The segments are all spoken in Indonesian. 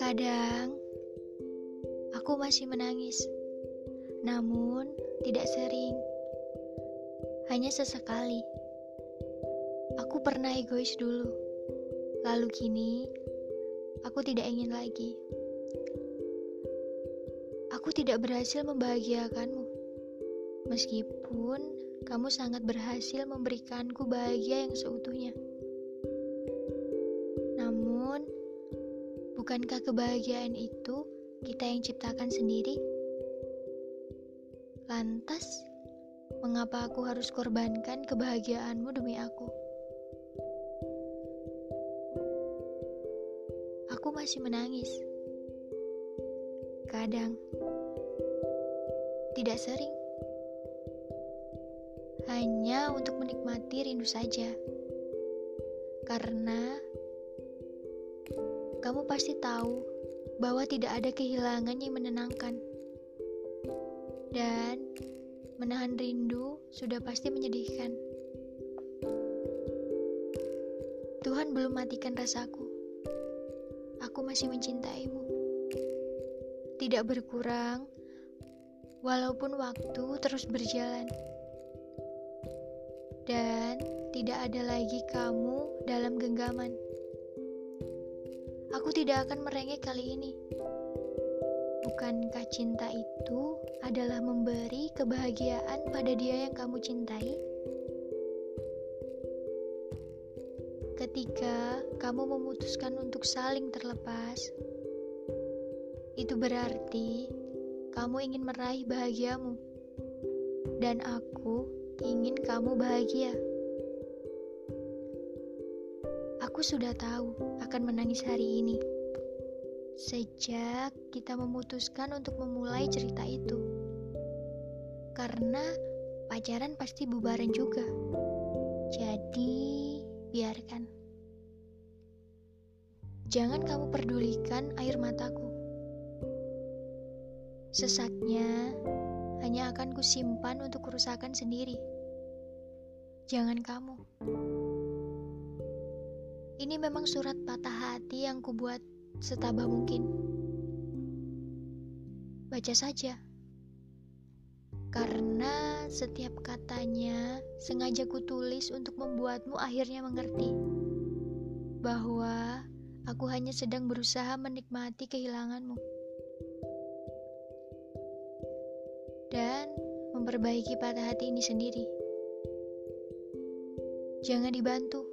Kadang aku masih menangis, namun tidak sering, hanya sesekali. Aku pernah egois dulu, lalu kini aku tidak ingin lagi. Aku tidak berhasil membahagiakanmu, meskipun kamu sangat berhasil memberikanku bahagia yang seutuhnya. Namun, bukankah kebahagiaan itu kita yang ciptakan sendiri? Lantas, mengapa aku harus korbankan kebahagiaanmu demi aku? Aku masih menangis Kadang, tidak sering, hanya untuk menikmati rindu saja, karena kamu pasti tahu bahwa tidak ada kehilangan yang menenangkan, dan menahan rindu sudah pasti menyedihkan. Tuhan belum matikan rasaku. Aku masih mencintaimu tidak berkurang, walaupun waktu terus berjalan, dan tidak ada lagi kamu dalam genggaman. Aku tidak akan merengek kali ini. Bukankah cinta itu adalah memberi kebahagiaan pada dia yang kamu cintai? Ketika kamu memutuskan untuk saling terlepas, itu berarti kamu ingin meraih bahagiamu, dan aku ingin kamu bahagia. Aku sudah tahu akan menangis hari ini sejak kita memutuskan untuk memulai cerita itu, karena pacaran pasti bubaran juga. Jadi, biarkan. Jangan kamu pedulikan air mataku. Sesaknya hanya akan kusimpan untuk kerusakan sendiri. Jangan kamu. Ini memang surat patah hati yang kubuat setabah mungkin. Baca saja. Karena setiap katanya sengaja kutulis untuk membuatmu akhirnya mengerti bahwa aku hanya sedang berusaha menikmati kehilanganmu. dan memperbaiki patah hati ini sendiri. Jangan dibantu.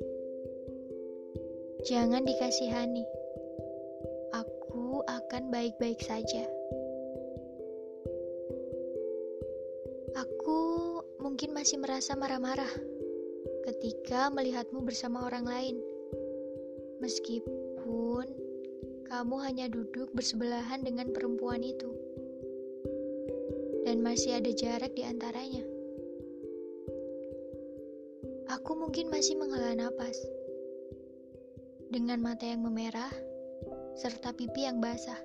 Jangan dikasihani. Aku akan baik-baik saja. Aku mungkin masih merasa marah-marah ketika melihatmu bersama orang lain. Meskipun kamu hanya duduk bersebelahan dengan perempuan itu dan masih ada jarak di antaranya. Aku mungkin masih menghela napas dengan mata yang memerah serta pipi yang basah.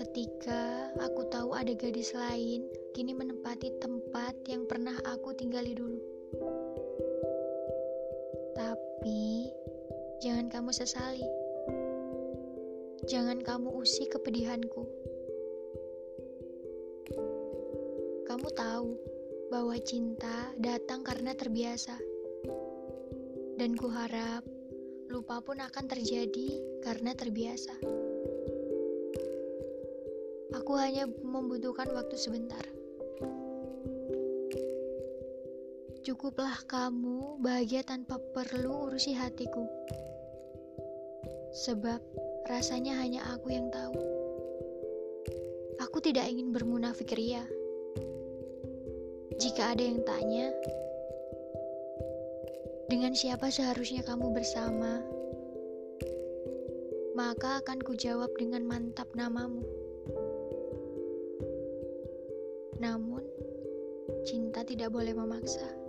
Ketika aku tahu ada gadis lain kini menempati tempat yang pernah aku tinggali dulu. Tapi jangan kamu sesali. Jangan kamu usik kepedihanku. Kamu tahu bahwa cinta datang karena terbiasa. Dan kuharap lupa pun akan terjadi karena terbiasa. Aku hanya membutuhkan waktu sebentar. Cukuplah kamu bahagia tanpa perlu urusi hatiku. Sebab rasanya hanya aku yang tahu. Aku tidak ingin bermunafik ria. Jika ada yang tanya, dengan siapa seharusnya kamu bersama? Maka akan kujawab dengan mantap namamu. Namun, cinta tidak boleh memaksa.